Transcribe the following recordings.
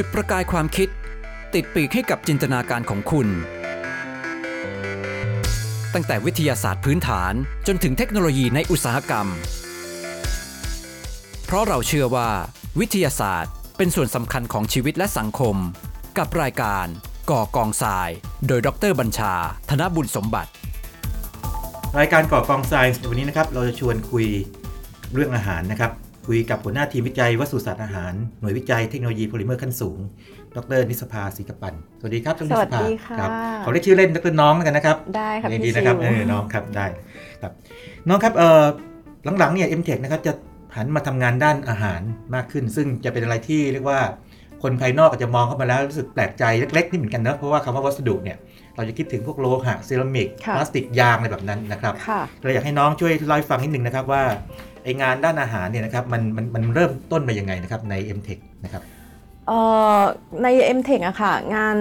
จุดประกายความคิด ติดปีกให้กับจินตนาการของคุณ ตั้งแต่วิทยาศาสตร์พื้นฐานจนถึงเทคโนโลยีในอุตสาหกรรม เพราะเราเชื่อว่า วิทยาศาสตร์เป็นส่วนสำคัญของชีวิตและสังคม กับรายการ ก่อกองทราย โดยดรบัญชา ธนบุญสมบัติ รายการก่อกองทรายวันนี้นะครับเราจะชวนคุยเรื่องอาหารนะครับ คุยกับหัวหน้าทีมวิจัยวัสดุศาสตร์อาหาร หน่วยวิจัยเทคโนโลยีโพลิเมอร์ขั้นสูง ดรนิสภาศรีกปัน สวัสดีครับดรนิสภาสวัสดีค่ะครับขอเรียกชื่อเล่นดรน้องแล้วกันนะครับ ได้ค่ะเรียนพี่ดีนะครับชิวเออน้องครับได้ครับน้องครับเออหลังๆเนี่ย MTEC นะครับจะหันมาทำงานด้านอาหารมากขึ้น ซึ่งจะเป็นอะไรที่เรียกว่าคนภายนอกอาจจะมองเข้ามาแล้วรู้สึกแปลกใจเล็กๆนี่เหมือนกันเนอะเพราะว่าคำว่าวัสดุเนี่ยเราจะคิดถึงพวกโลหะเซรามิกค่ะพลาสติกยางอะไรแบบนั้นนะครับค่ะเราอยากให้น้องช่วยเล่าให้ฟังนิดนึงนะครับว่า ไองานด้านอาหารเนี่ยนะครับมันมันมันเริ่มต้นมายังไงนะครับใน m t e c h นะครับเอ่อใน m t e c h อะค่ะ งาน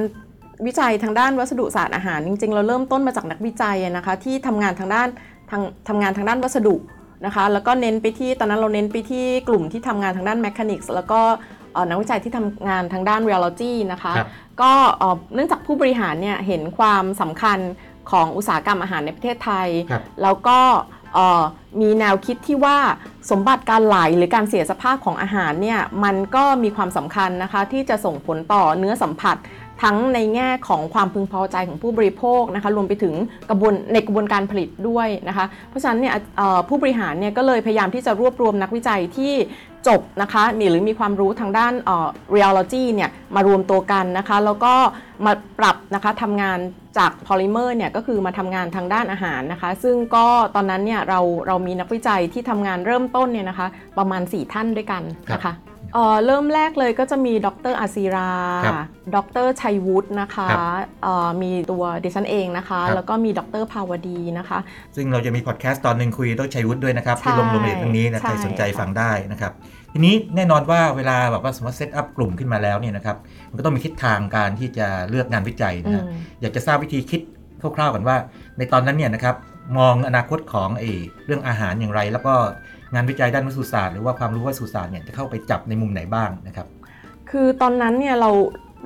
วิจัยทางด้านวัสดุศาสตร์อาหาร จริง ๆ เราเริ่มต้นมาจากนักวิจัยอะนะคะที่ทำงานทางด้านทางทำงานทางด้านวัสดุนะคะแล้วก็เน้นไปที่ตอนนั้นเราเน้นไปที่กลุ่มที่ทำงานทางด้านแมคานิกส์แล้วก็เอ่อนักวิจัยที่ทำงานทางด้าน rheology นะคะครับก็เอ่อเนื่องจากผู้บริหารเนี่ยเห็นความสำคัญของอุตสาหกรรมอาหารในประเทศไทยครับแล้วก็เอ่อ มีแนวคิดที่ว่าสมบัติการไหลหรือการเสียสภาพของอาหารเนี่ยมันก็มีความสำคัญนะคะที่จะส่งผลต่อเนื้อสัมผัสทั้งในแง่ของความพึงพอใจของผู้บริโภคนะคะรวมไปถึงกระบวนในกระบวนการผลิตด้วยนะคะเพราะฉะนั้นเนี่ยผู้บริหารเนี่ยก็เลยพยายามที่จะรวบรวมนักวิจัยที่ จบนะคะมีหรือมีความรู้ทางด้านเอ่อ rheology เนี่ยมารวมตัวกันนะคะแล้วก็มาปรับนะคะทำงานจากพอลิเมอร์เนี่ยก็คือมาทำงานทางด้านอาหารนะคะ ซึ่งก็ตอนนั้นเนี่ยเราเรามีนักวิจัยที่ทำงานเริ่มต้นเนี่ยนะคะประมาณ 4 ท่านด้วยกันนะคะเอ่อเริ่มแรกเลยก็จะมีดรอาซีราครับดรชัยวุฒินะคะครับเอ่อมีตัวดิฉันเองนะคะครับแล้วก็มีดรภาวดีนะคะ ซึ่งเราจะมีพอดแคสต์ตอนหนึ่งคุยต้องชัยวุฒิด้วยนะครับใช่ที่ลงรายละเอียดตรงนี้นะใช่ใครสนใจค่ะฟังได้นะครับ ทีนี้แน่นอนว่าเวลาแบบว่าสมมติเซตอัพกลุ่มขึ้นมาแล้วเนี่ยนะครับมันก็ต้องมีทิศทางการที่จะเลือกงานวิจัยนะฮะอืมอยากจะทราบวิธีคิดคร่าวๆกันว่า ในตอนนั้นเนี่ยนะครับมองอนาคตของไอ้เรื่องอาหารอย่างไร แล้วก็งานวิจัยด้านวัสดุศาสตร์หรือว่าความรู้วัสดุศาสตร์เนี่ยจะเข้าไปจับในมุมไหนบ้างนะครับ คือตอนนั้นเนี่ยเรา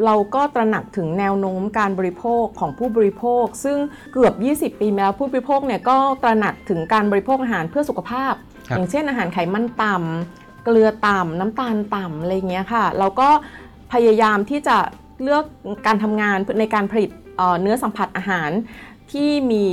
เราก็ตระหนักถึงแนวโน้มการบริโภคของผู้บริโภค ซึ่งเกือบ 20 ปีมาแล้วผู้บริโภคเนี่ยก็ตระหนักถึงการบริโภคอาหารเพื่อสุขภาพครับอย่างเช่นอาหารไขมันต่ำ เกลือต่ำน้ำตาลต่ำอะไรเงี้ยค่ะ เราก็พยายามที่จะเลือกการทำงานในการผลิตเนื้อสัมผัสอาหารที่มี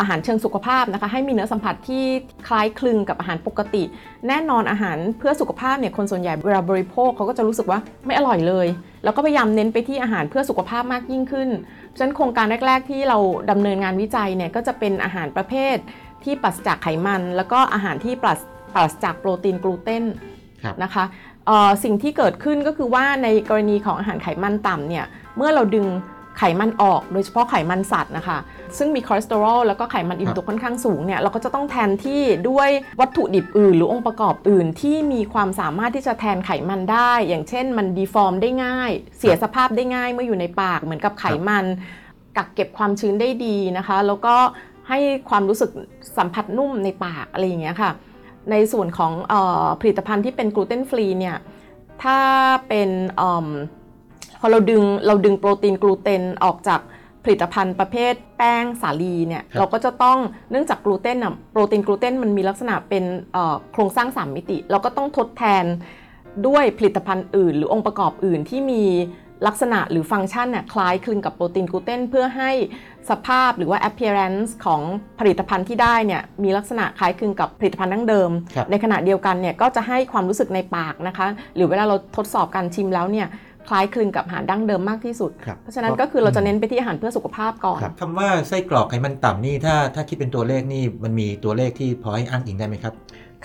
อาหารเชิงสุขภาพนะคะให้มีเนื้อสัมผัสที่คล้ายคลึงกับอาหารปกติ แน่นอนอาหารเพื่อสุขภาพเนี่ยคนส่วนใหญ่เวลาบริโภคเขาก็จะรู้สึกว่าไม่อร่อยเลย แล้วก็พยายามเน้นไปที่อาหารเพื่อสุขภาพมากยิ่งขึ้นฉะนั้นโครงการแรก ๆ ที่เราดำเนินงานวิจัยเนี่ยก็จะเป็นอาหารประเภทที่ปราศจากไขมัน แล้วก็อาหารที่ปราศจากโปรตีนกลูเตน นะคะเอ่อสิ่งที่เกิดขึ้นก็คือว่าในกรณีของอาหารไขมันต่ำเนี่ยเมื่อเราดึงไขมันออกโดยเฉพาะไขมันสัตว์นะคะ ซึ่งมีคอเลสเตอรอลแล้วก็ไขมันอิ่มตัวค่อนข้างสูงเนี่ยเราก็จะต้องแทนที่ด้วยวัตถุดิบอื่น หรือองค์ประกอบอื่น ที่มีความสามารถที่จะแทนไขมันได้ อย่างเช่นมัน deform ได้ง่าย เสียสภาพได้ง่ายเมื่ออยู่ในปาก เหมือนกับไขมัน กักเก็บความชื้นได้ดีนะคะ แล้วก็ให้ความรู้สึกสัมผัสนุ่มในปากอะไรอย่างเงี้ยค่ะ ในส่วนของเออผลิตภัณฑ์ที่เป็น gluten free เนี่ยถ้าเป็นเอมพอเราดึงเราดึงโปรตีนกลูเตนออกจากผลิตภัณฑ์ประเภทแป้งสาลีเนี่ยครับเราก็จะต้องเนื่องจากกลูเตนอะโปรตีนกลูเตนมันมีลักษณะเป็นเอ่อโครงสร้าง3มิติ เราก็ต้องทดแทนด้วยผลิตภัณฑ์อื่น หรือองค์ประกอบอื่นที่มี ลักษณะหรือฟังก์ชันเนี่ยคล้ายคลึงกับโปรตีนกลูเตนเพื่อให้สภาพหรือว่า appearance ของผลิตภัณฑ์ที่ได้เนี่ยมีลักษณะคล้ายคลึงกับผลิตภัณฑ์ดั้งเดิมครับในขณะเดียวกันเนี่ยก็จะให้ความรู้สึกในปากนะคะ หรือเวลาเราทดสอบการชิมแล้วเนี่ยคล้ายคลึงกับอาหารดั้งเดิมมากที่สุดครับเพราะฉะนั้นก็คือเราจะเน้นไปที่อาหารเพื่อสุขภาพก่อนครับคำว่าไส้กรอกไขมันต่ำนี่ถ้าถ้าคิดเป็นตัวเลขนี่มันมีตัวเลขที่พอให้อ้างอิงได้ไหมครับ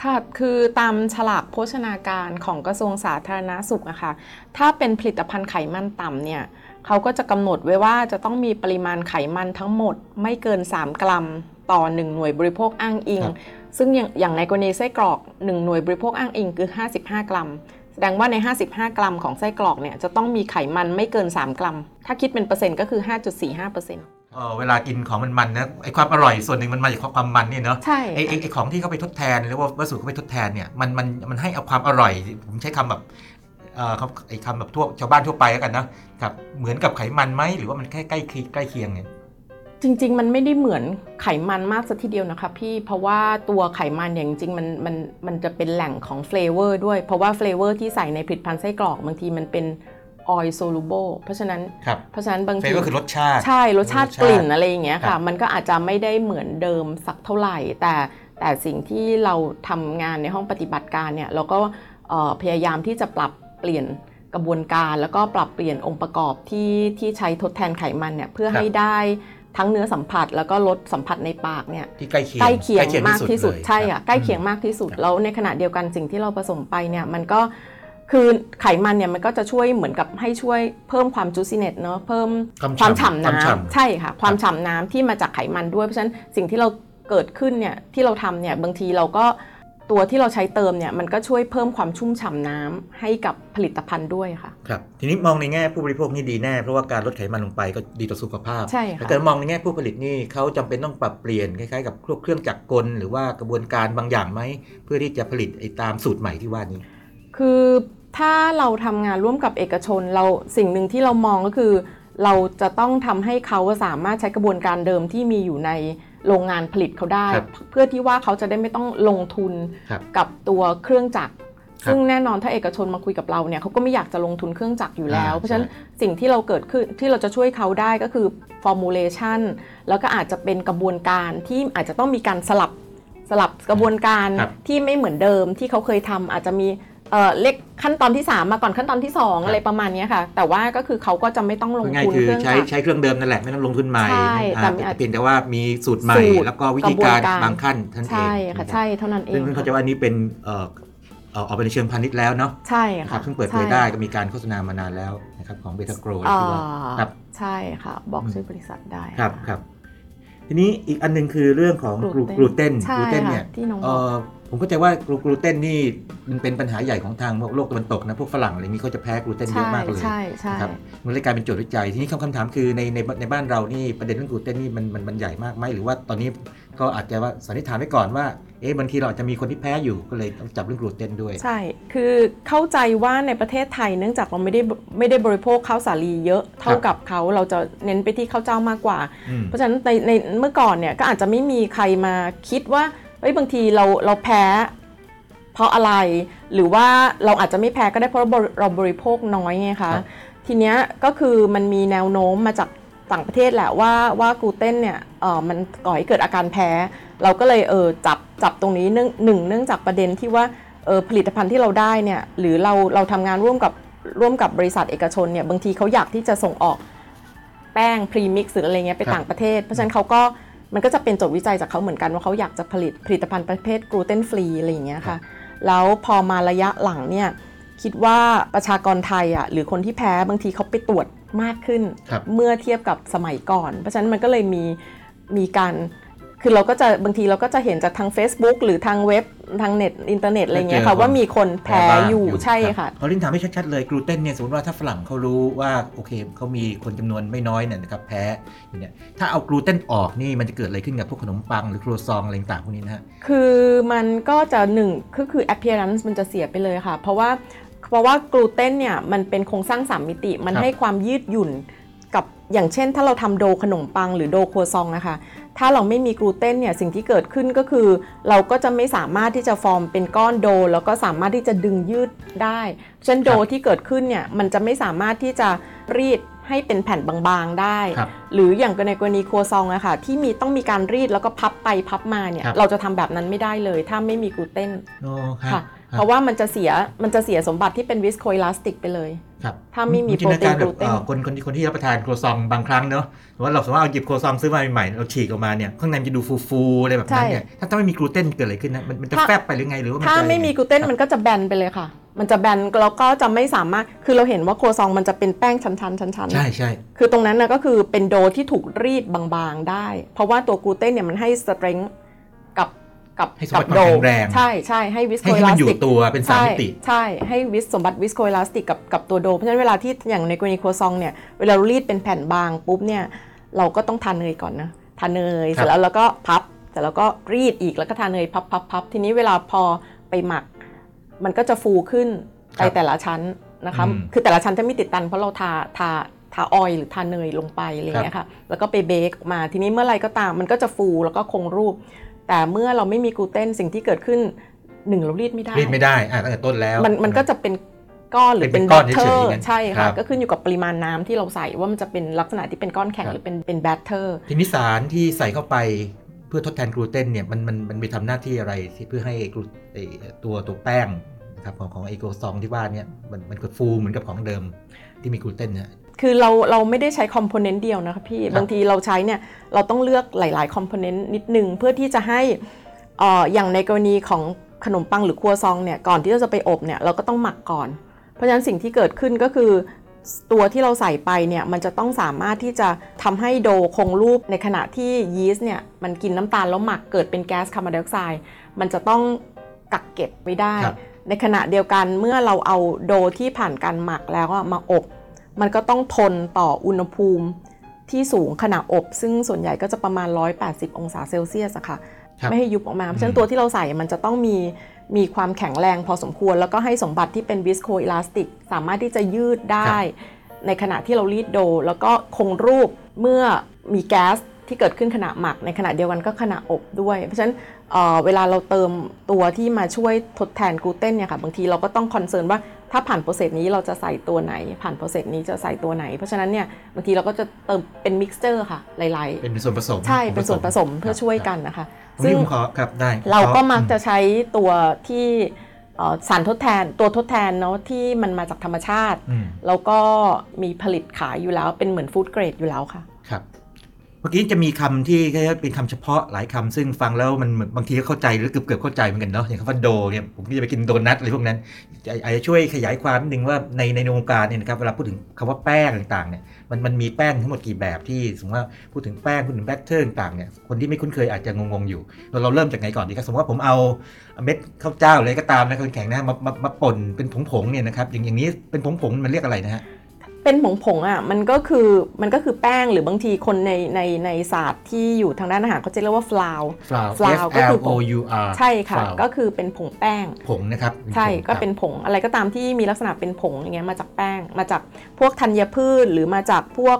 ค่ะ คือตามฉลากโภชนาการของกระทรวงสาธารณาสุขอะค่ะถ้าเป็นผลิตภัณฑ์ไขมันต่ำเนี่ยเขาก็จะกำหนดไว้ว่าจะต้องมีปริมาณไขมันทั้งหมด ไม่เกิน 3 กรัมต่อ 1 หน่วยบริโภคอ้างอิงครับซึ่งอย่างอย่างในกรณีไส้กรอก 1 หน่วยบริโภคอ้างอิงคือ 55 กรัม แสดงว่าใน 55 กรัมของไส้กรอกเนี่ยจะต้องมีไขมันไม่เกิน 3 กรัม ถ้าคิดเป็นเปอร์เซ็นต์ก็คือ 5.45เปอร์เซ็นต์ เอ่อเวลากินของมันๆนะไอความอร่อยส่วนหนึ่งมันมาจากความมันเนี่ยเนาะใช่ไอไอ้ไอของที่เขาไปทดแทนหรือว่าวัสดุเขาไปทดแทนเนี่ยมันมันมันให้เอาความอร่อย ผมใช้คำแบบเอ่อเขาไอ้คำแบบทั่วชาวบ้านทั่วไปแล้วกันนะครับเหมือนกับไขมันไหมหรือว่ามันแค่ใกล้เคียงใกล้เคียงเนี่ยจริง ๆ มันไม่ได้เหมือนไขมันมากสัทีเดียวนะคะพี่เพราะว่าตัวไขมันเนี่ยจริงๆมันมันมันจะเป็นแหล่งของ flavor ด้วยเพราะว่า flavor ที่ใส่ในผลิตภัณฑ์ไส้กรอกบางทีมันเป็น oil soluble เพราะฉะนั้นครับเพราะฉะนั้นบางเฟทีก็คือรสชาติ ใช่รสชาติรสชาติกลิ่นอะไรอย่างเงี้ยครัค่ะบมันก็อาจจะไม่ได้เหมือนเดิมสักเท่าไหร่ แต่แต่สิ่งที่เราทำงานในห้องปฏิบัติการเนี่ยเราก็เอ่อพยายามที่จะปรับเปลี่ยนกระบวนการ แล้วก็ปรับเปลี่ยนองค์ประกอบที่ที่ใช้ทดแทนไขมันเนี่ยเพื่อให้ได้ทั้งเนื้อสัมผัสแล้วก็ลดสัมผัสในปากเนี่ยที่ใกล้เคียงใกล้เคียงมากที่สุดเลยใช่ครัค่ะบใกล้เคียงมากที่สุดครับแล้วในขณะเดียวกันสิ่งที่เราผสมไปเนี่ยมันก็ คือไขมันเนี่ยมันก็จะช่วยเหมือนกับให้ช่วยเพิ่มความจูซิเนตเนาะเพิ่มความฉ่ำความน้ำฉ่ำใช่ค่ะ ความฉ่ำน้ำที่มาจากไขมันด้วย เพราะฉะนั้นสิ่งที่เราเกิดขึ้นเนี่ยที่เราทำเนี่ยบางทีเราก็ตัวที่เราใช้เติมเนี่ยมันก็ช่วยเพิ่มความชุ่มฉ่ำน้ำให้กับผลิตภัณฑ์ด้วยค่ะครับทีนี้มองในแง่ผู้บริโภคนี่ดีแน่เพราะว่าการลดไขมันลงไปก็ดีต่อสุขภาพใช่ค่ะแต่เกิดมองในแง่ผู้ผลิตนี่เขาจำเป็นต้องปรับเปลี่ยนคล้ายๆกับพวกเครื่องจักรกล หรือว่ากระบวนการบางอย่างไหมเพื่อที่จะผลิตไอ้ตามสูตรใหม่ที่ว่านี้ คือ ถ้าเราทำงานร่วมกับเอกชนเราสิ่งหนึ่งที่เรามองก็คือ เราจะต้องทำให้เขาสามารถใช้กระบวนการเดิมที่มีอยู่ในโรงงานผลิตเขาได้ครับเพื่อที่ว่าเขาจะได้ไม่ต้องลงทุนครับกับตัวเครื่องจักรครับซึ่งแน่นอนถ้าเอกชนมาคุยกับเราเนี่ยเขาก็ไม่อยากจะลงทุนเครื่องจักรอยู่แล้วอ่าเพราะฉะนั้นใช่สิ่งที่เราเกิดขึ้นที่เราจะช่วยเขาได้ก็คือ formulation แล้วก็อาจจะเป็นกระบวนการที่อาจจะต้องมีการสลับสลับกระบวนการครับที่ไม่เหมือนเดิมที่เขาเคยทำอาจจะมี เอ่อเลขขั้นตอนที่ 3 มาก่อนขั้นตอนที่ 2 อะไรประมาณเนี้ยค่ะ แต่ว่าก็คือเขาก็จะไม่ต้องลงง่ายทุนๆคือเครื่องใช้จักร ใช้เครื่องเดิมนั่นแหละไม่ต้องลงทุนใหม่ใช่อ่าแต่มีอาจเพียงแต่ว่ามีสูตรใหม่ สูตรแล้วก็วิธีการกระบวนการ บางขั้นท่านเองใช่ค่ะใช่เท่านั้นเอซึ่งงซึ่งเขาจะว่าอันนี้เป็นเอ่อเอ่อออกไปในเชิงพาณิชย์แล้วเนาะใช่นะคค่ะรับซึ่งเปิดเผยใช่ได้ก็มีการโฆษณามานานแล้วนะครับของเบต้าโกรอ่าที่ว่าครับ ใช่ค่ะ บอกอืมชื่อบริษัทได้ครับครับทีนี้อีกอันหนึงคือเรื่องของกกลูลูเตนกลูเตนใช่กลูเตนค่ะเนี่ยที่น้องบเอ่อกอ ผมเข้าใจว่ากลูกลูเตนนี่มันเป็นปัญหาใหญ่ของทางพวกโลกตะวันตกนะพวกฝรั่งอะไรนี้เขาจะแพ้กลูเตนเยอะใช่มากเลยใช่ใช่นะครับมันเลยกลายเป็นโจทย์วิจัยทีนี้คำคำถามคือในในในบ้านเรานี่ประเด็นเรื่องกลูเตนนี่มันมันมันใหญ่มากไหมหรือว่าตอนนี้ก็อาจจะว่าสันนิษฐานไว้ก่อนว่าเอ๊ะบางทีเราอาจจะมีคนที่แพ้อยู่ก็เลยต้องจับเรื่องกลูเตนด้วย ใช่ คือเข้าใจว่าในประเทศไทยเนื่องจากเราไม่ได้ไม่ได้บริโภคข้าวสาลีเยอะเท่าครับกับเขาเราจะเน้นไปที่ข้าวเจ้ามากกว่าอืมเพราะฉะนั้นในในเมื่อก่อนเนี่ยก็อาจจะไม่มีใครมาคิดว่า เฮ้ยบางทีเราเราแพ้ เพราะอะไร หรือว่าเราอาจจะไม่แพ้ก็ได้เพราะเราบริเราบริโภคน้อยไงครัคะบทีเนี้ยก็คือมันมีแนวโน้มมาจากต่างประเทศแหละว่าว่ากลูเตนเนี่ยเออมันก่อให้เกิดอาการแพ้ เราก็เลยเออจับจับตรงนี้เนื่องหนึ่งเนื่องจากประเด็นที่ว่าเออผลิตภัณฑ์ที่เราได้เนี่ยหรือเราเราทำงานร่วมกับร่วมกับบริษัทเอกชนเนี่ยบางทีเขาอยากที่จะส่งออกแป้ง premix หรืออะไรเงี้ยไปครับต่างประเทศ เพราะฉะนั้นเขาก็ มันก็จะเป็นโจทย์วิจัยจากเขาเหมือนกันว่าเขาอยากจะผลิตผลิตภัณฑ์ประเภท gluten free อะไรอย่างเงี้ยค่ะ แล้วพอมาระยะหลังเนี่ยคิดว่าประชากรไทยอะหรือคนที่แพ้บางทีเขาไปตรวจมากขึ้นครับเมื่อเทียบกับสมัยก่อน เพราะฉะนั้นมันก็เลยมีมีการ คือเราก็จะบางทีเราก็จะเห็นจากทาง Facebook หรือทางเว็บทางเน็ตอินเทอร์เน็ตอะไรเงี้ยเจอค่ะคนว่ามีคนแพ้บ้างอยู่ใช่ค่ะเขาลิ้นถามให้ชัดๆเลยกลูเตนเนี่ยสมมติว่าถ้าฝรั่งเขารู้ว่าโอเคเขามีคนจำนวนไม่น้อยเนี่ยนะครับแพ้อยู่เนี่ยถ้าเอากลูเตนออกนี่มันจะเกิดอะไรขึ้นกับพวกขนมปังหรือครัวซองอะไรต่างๆพวกนี้นะฮะคือมันก็จะหนึ่งก็คือ appearance มันจะเสียไปเลยค่ะ เพราะว่าเพราะว่ากลูเตนเนี่ยมันเป็นโครงสร้างสามมิติมันครับให้ความยืดหยุ่นกับ อย่างเช่น ถ้าเราทำโดขนมปังหรือโดครัวซองนะคะ ถ้าเราไม่มีกลูเตนเนี่ยสิ่งที่เกิดขึ้นก็คือ เราก็จะไม่สามารถที่จะฟอร์มเป็นก้อน dough แล้วก็สามารถที่จะดึงยืดได้เช่น dough ครับที่เกิดขึ้นเนี่ยมันจะไม่สามารถที่จะรีดให้เป็นแผ่นบางๆได้ครับหรืออย่างในกรณีครัวซองอะค่ะที่มีต้องมีการรีดแล้วก็พับไปพับมาเนี่ยครับเราจะทำแบบนั้นไม่ได้เลย ถ้าไม่มีกลูเตนโอ้ครัค่ะบ เพราะว่ามันจะเสียมันจะเสียสมบัติที่เป็น viscoelastic ไปเลยครับถ้าไม่มีจินตนาการโปรตีนกลูเตนแบบอ่อคนคนที่คนที่รับประทานครัวซองบางครั้งเนอะหรือว่าเราสมมติว่าเอาหยิบครัวซองซื้อมาใหม่ๆเราฉีกออกมาเนี่ยข้างในมันจะดูฟูๆอะไรแบบนั้นเนี่ยถ้าถ้าไม่มีกลูเตนเกิดอะไรขึ้นนะมันมันจะถ้าแฟบไปหรือไงหรือว่ามันถ้าจะไม่มีกลูเตนมันก็จะแบนไปเลยค่ะ มันจะแบนแล้วก็จะไม่สามารถคือเราเห็นว่าครัวซองมันจะเป็นแป้งชั้นๆชั้นๆใช่ใช่คือตรงนั้นนะก็คือเป็นโดที่ถูกรีดบางๆได้ เพราะว่าตัวกลูเตนเนี่ยมันให้สเตร n งกับ กับให้สมกับัติความโดแข็งแรง ใช่ใช่ให้วิสโคให้อิให้มัลานสอยู่ติกตัวเป็นสามใช่มิติ ใช่ให้วิสสมบัติวิสโคอิลาสติกกับกับตัวโด เพราะฉะนั้นเวลาที่อย่างในกรณีครัวซองเนี่ยเวลาเรารีดเป็นแผ่นบางปุ๊บเนี่ยเราก็ต้องทานเนยก่อนนะทานเนยครับเสร็จแล้วเราก็พับเสร็จแล้วก็รีดอีกแล้วก็ทานเนยพับพับพับทีนี้เวลาพอไปหมัก มันก็จะฟูขึ้นไปแต่ละชั้นนะคะอืมคือแต่ละชั้นจะไม่ติดตัน เพราะเราทาทาทาออยล์หรือทาเนยลงไปอะไรอย่างเงี้ยค่ะแล้วก็ไปเบคออกมาทีนี้เมื่อไหรก็ตามมันก็จะฟูแล้วก็คงรูป แต่เมื่อเราไม่มีกลูเตนสิ่งที่เกิดขึ้นหนึ่งเรารีดไม่ได้รีดไม่ได้อะตั้งแต่ต้นแล้ว มันมันก็จะเป็นก้อนหรือเป็เป็นก้อนเฉยๆอย่างนั้นใช่ค่ะครับก็ขึ้นอยู่กับปริมาณน้ำที่เราใส่ว่ามันจะเป็นลักษณะที่เป็นก้อนแข็งครับหรือเป็นเป็น batterทีนี้สารที่ใส่เข้าไปเพื่อทดแทนกลูเตนเนี่ยมันมันมันไปทำหน้าที่อะไรที่เพื่อให้กลูไอ้ตัวตัวแป้งนะครับของของไอ้ครัวซองที่ว่าเนี่ยมันมันก็ฟูเหมือนกับของเดิมที่มีกลูเตนเนี่ย คือเราเราไม่ได้ใช้ component เดียวนะคะพี่ครับบางทีเราใช้เนี่ยเราต้องเลือกหลาย ๆ component นิดนึงเพื่อที่จะให้เอ่ออย่างในกรณีของขนมปังหรือครัวซองเนี่ยก่อนที่เราจะไปอบเนี่ยเราก็ต้องหมักก่อน เพราะฉะนั้นสิ่งที่เกิดขึ้นก็คือ ตัวที่เราใส่ไปเนี่ยมันจะต้องสามารถที่จะทำให้โดคงรูปในขณะที่ยีสต์เนี่ยมันกินน้ำตาลแล้วหมักเกิดเป็นแก๊สคาร์บอนไดออกไซด์มันจะต้องกักเก็บไว้ได้ครับในขณะเดียวกันเมื่อเราเอาโดที่ผ่านการหมักแล้วอะมาอบ มันก็ต้องทนต่ออุณหภูมิที่สูงขณะอบ ซึ่งส่วนใหญ่ก็จะประมาณ 180 องศาเซลเซียสอะค่ะครับไม่ให้ยุบออกมา เพราะฉะนั้อืมตัวที่เราใส่มันจะต้องมีมีความแข็งแรงพอสมควร แล้วก็ให้สมบัติที่เป็น viscoelastic สามารถที่จะยืดได้ ในขณะที่เรารีด dough แล้วก็คงรูปเมื่อมีแก๊ส ที่เกิดขึ้นขณะหมักในขณะเดียวกันก็ขณะอบด้วย เพราะฉะนั้นเอ่อเวลาเราเติมตัวที่มาช่วยทดแทนกลูเตนเนี่ยค่ะบางทีเราก็ต้อง concern ว่าถ้าผ่าน process นี้เราจะใส่ตัวไหน ผ่าน process นี้จะใส่ตัวไหน เพราะฉะนั้นเนี่ยบางทีเราก็จะเติมเป็นมิกซ์เจอร์ค่ะหลายเป็นส่วนผสมๆใช่เป็นส่วนผสมเพื่อช่วยกันนะคะตรงนี้ผมขอครับได้เราก็ขอมักจะใช้ตัวที่เอ่อสารทดแทนตัวทดแทนเนาะที่มันมาจากธรรมชาติอืมแล้วก็มีผลิตขายอยู่แล้วเป็นเหมือนฟู้ดเกรดอยู่แล้วค่ะครับ เมื่อกี้จะมีคำที่แค่เป็นคำเฉพาะหลายคำซึ่งฟังแล้วมันบางทีก็เข้าใจหรือเกือบเกือบเข้าใจเหมือนกันเนาะอย่างคำว่าโดเนี่ยผมก็จะไปกินโดนัทอะไรพวกนั้นอาจจะช่วยขยายความนิดนึงว่าในในวงการเนี่ยนะครับเวลาพูดถึงคำว่าแป้งต่างๆเนี่ยมันมันมีแป้งทั้งหมดกี่แบบที่สมมติว่าพูดถึงแป้งพูดถึงแบตเตอร์ต่างเนี่ยคนที่ไม่คุ้นเคยอาจจะงงๆอยู่เราเราเริ่มจากไหนก่อนดีครับสมมติว่าผมเอาเม็ดข้าวเจ้าอะไรก็ตามนะคนแข็งนะมามามาป่นเป็นผงๆเนี่ยนะครับอย่างอย่างนี้เป็นผงๆมันเรียกอะไรนะฮะ เป็นผงผงๆอะมันก็คือมันก็คือแป้งหรือบางทีคนในในในศาสตร์ที่อยู่ทางด้านอาหารเขาจะเรียกว่าฟลาว flour flour F ก็คื L อผ O ง U R ใช่ค่ะ flour ก็คือเป็นผงแป้ง ผงนะครับ ใช่ผงก็ครับเป็นผงอะไรก็ตามที่มีลักษณะเป็นผงอย่างเงี้ยมาจากแป้ง มาจากพวกธัญพืชหรือมาจากพวก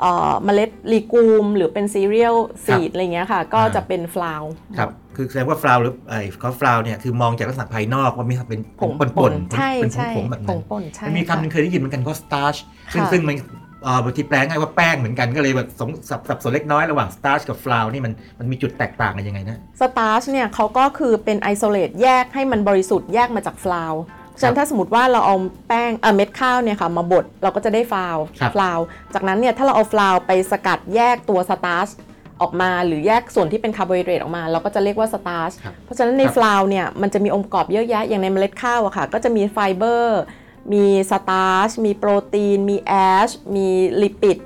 เอ่อเมล็ดลีกูม หรือเป็น cereal seed อะไรเงี้ยค่ะ ก็จะเป็น flour ครับ คือแสดงว่า flour หรือไอ้เขา flour เนี่ยคือมองจากลักษณะภายนอกว่ามีเป็นผงป่นป่นๆใช่เป็นใช่ผงๆแบบนั้นผงป่นใช่มันมีคำหนึ่งเคยได้ยินเหมือนกันว่า starch ซึ่งค่ะซึ่งมันเอ่อบางทีแปลง่ายว่าแป้งเหมือนกันก็เลยแบบสงสับสับสนเล็กน้อยระหว่าง starch กับ flour นี่มันมันมีจุดแตกต่างกันยังไงนะ starch เนี่ยเขาก็คือเป็น isolate แยกให้มันบริสุทธิ์แยกมาจาก flour ฉะนั้นถ้าสมมติว่าเราเอาแป้งเอ่อเม็ดข้าวเนี่ยค่ะมาบดเราก็จะได้ flour ครับ flour จากนั้นเนี่ยถ้าเราเอา flour ไปสกัดแยกตัว starch ออกมาหรือแยกส่วนที่เป็นคาร์โบไฮเดรตออกมา เราก็จะเรียกว่า starch ครับเพราะฉะนั้นในครับ flour เนี่ยมันจะมีองค์ประกอบเยอะแยะอย่างในเมล็ดข้าวอะค่ะ ก็จะมีไฟเบอร์ มี starch มีโปรตีน มี ash มีlipid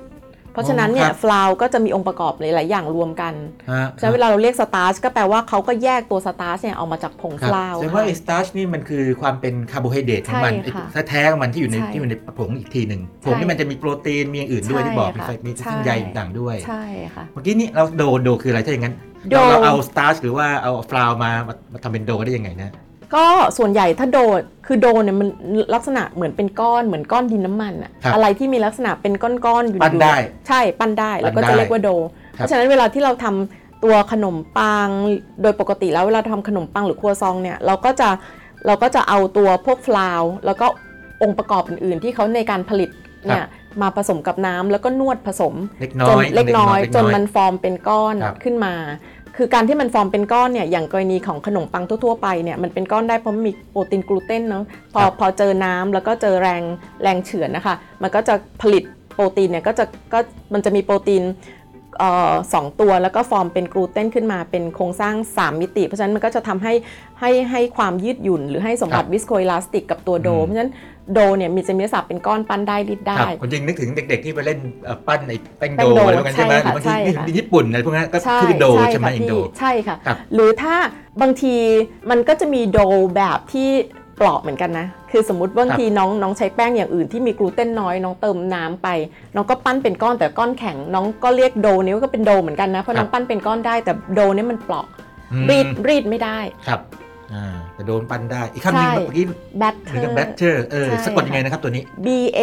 เพราะฉะนั้นเนี่ย flour ก็จะมีองค์ประกอบหลาย ๆ อย่างรวมกันฮะฉะนั้นเวลาเราเรียก starch ก็แปลว่าเขาก็แยกตัว starch เนี่ยเอามาจากผงครับ flour แสดงว่าไอ้ starch นี่มันคือความเป็นคาร์โบไฮเดรตของมันใช่ค่ะไอ้แท้ๆของมันที่อยู่ในใช่ที่อยู่ในผงอีกทีหนึ่งใช่ผงนี่มันจะมีโปรตีนมีอย่างอื่นด้วยที่บอกมีใช่ไฟค่ะมีใช่เส้นใยต่างๆด้วยใช่ค่ะเมื่อกี้นี่เราโดโดคืออะไรถ้าอย่างนั้น dough เราเราเอา starch หรือว่าเอา flour มามามาทำเป็น dough ได้ยังไงนะ ก็ส่วนใหญ่ถ้า doughคือ dough เนี่ยมันลักษณะเหมือนเป็นก้อนเหมือนก้อนดินน้ำมันอะครับอะไรที่มีลักษณะเป็นก้อนๆอยู่ปั้นได้ใช่ปั้นได้แล้วก็ปั้นได้จะเรียกว่า dough ครับเพราะฉะนั้นเวลาที่เราทำตัวขนมปัง โดยปกติแล้วเวลาทำขนมปังหรือครัวซองเนี่ยเราก็จะเราก็จะเอาตัวพวก flour แล้วก็องค์ประกอบอื่นๆ ที่เขาในการผลิตเนี่ยมาผสมกับน้ำแล้วก็นวดผสม เล็กน้อยเล็กน้อยจนมันฟอร์มเป็นก้อนครับ ขึ้นมา คือการที่มันฟอร์มเป็นก้อนเนี่ยอย่างกรณีของขนมปังทั่วๆไปเนี่ยมันเป็นก้อนได้เพราะมันมีโปรตีนกลูเตนเนาะพอครับพอเจอน้ำแล้วก็เจอแรงแรงเฉือนนะคะมันก็จะผลิตโปรตีนเนี่ยก็จะก็มันจะมีโปรตีนเอ่อสองตัวแล้วก็ฟอร์มเป็นกลูเตนขึ้นมาเป็นโครงสร้าง 3 มิติ เพราะฉะนั้นมันก็จะทำให้ให้ให้ความยืดหยุ่น หรือให้สมบัติ viscoelastic กับตัว dough อืมเพราะฉะนั้น dough เนี่ยมีจะมีลักษณะเป็นก้อนปั้นได้รีดได้ครับผมจริงนึกถึงเด็ก ๆ ที่ไปเล่นเอ่อปั้นไอ้แป้ง dough แป้ง dough อะไรพวกนั้นใช่ไหมใช่ค่ะหรือบางทีใช่ค่ะที่ญี่ปุ่นอะไรพวกนั้นก็ใช่คือ dough ใช่ใช่ไหมค่ะอินโดพี่ใช่ค่ะครับหรือถ้าบางทีมันก็จะมีโดแบบที่เปราะเหมือนกันนะ คือสมมติบางทีน้องน้องใช้แป้งอย่างอื่นที่มีกลูเตนน้อยน้องเติมน้ำไป น้องก็ปั้นเป็นก้อนแต่ก้อนแข็ง น้องก็เรียกโดนี้วก็เป็นโดเหมือนกันนะเพราะน้องปั้นเป็นก้อนได้แต่โดเนี่ยมันเปราะอืมรีดรีดไม่ได้ครับอ่า แต่โดนปั้นได้ อีกคำหนึงใช่เมื่อกี้แบตเหเทมือนอกับร์แบทเชอร์เออใช่สะกดยังไงนะครับตัวนี้ B A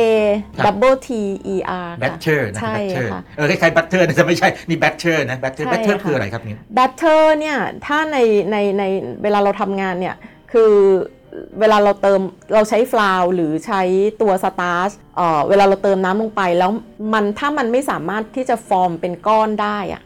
ครับ double T E R แบทค่ะเชอร์นะใช่แบทเชอร์ค่ะเออคล้ายๆบัตเตอร์นะแต่ไม่ใช่ นี่แบทเชอร์นะแบทเชอร์ใช่แบทเชอร์ค่ะคืออะไรครับนี่batter เนี่ย ถ้าในในในเวลาเราทำงานเนี่ย คือเวลาเราเติมเราใช้ flour หรือใช้ตัว starch เอ่อเวลาเราเติมน้ำลงไป แล้วมันถ้ามันไม่สามารถที่จะฟอร์มเป็นก้อนได้อะ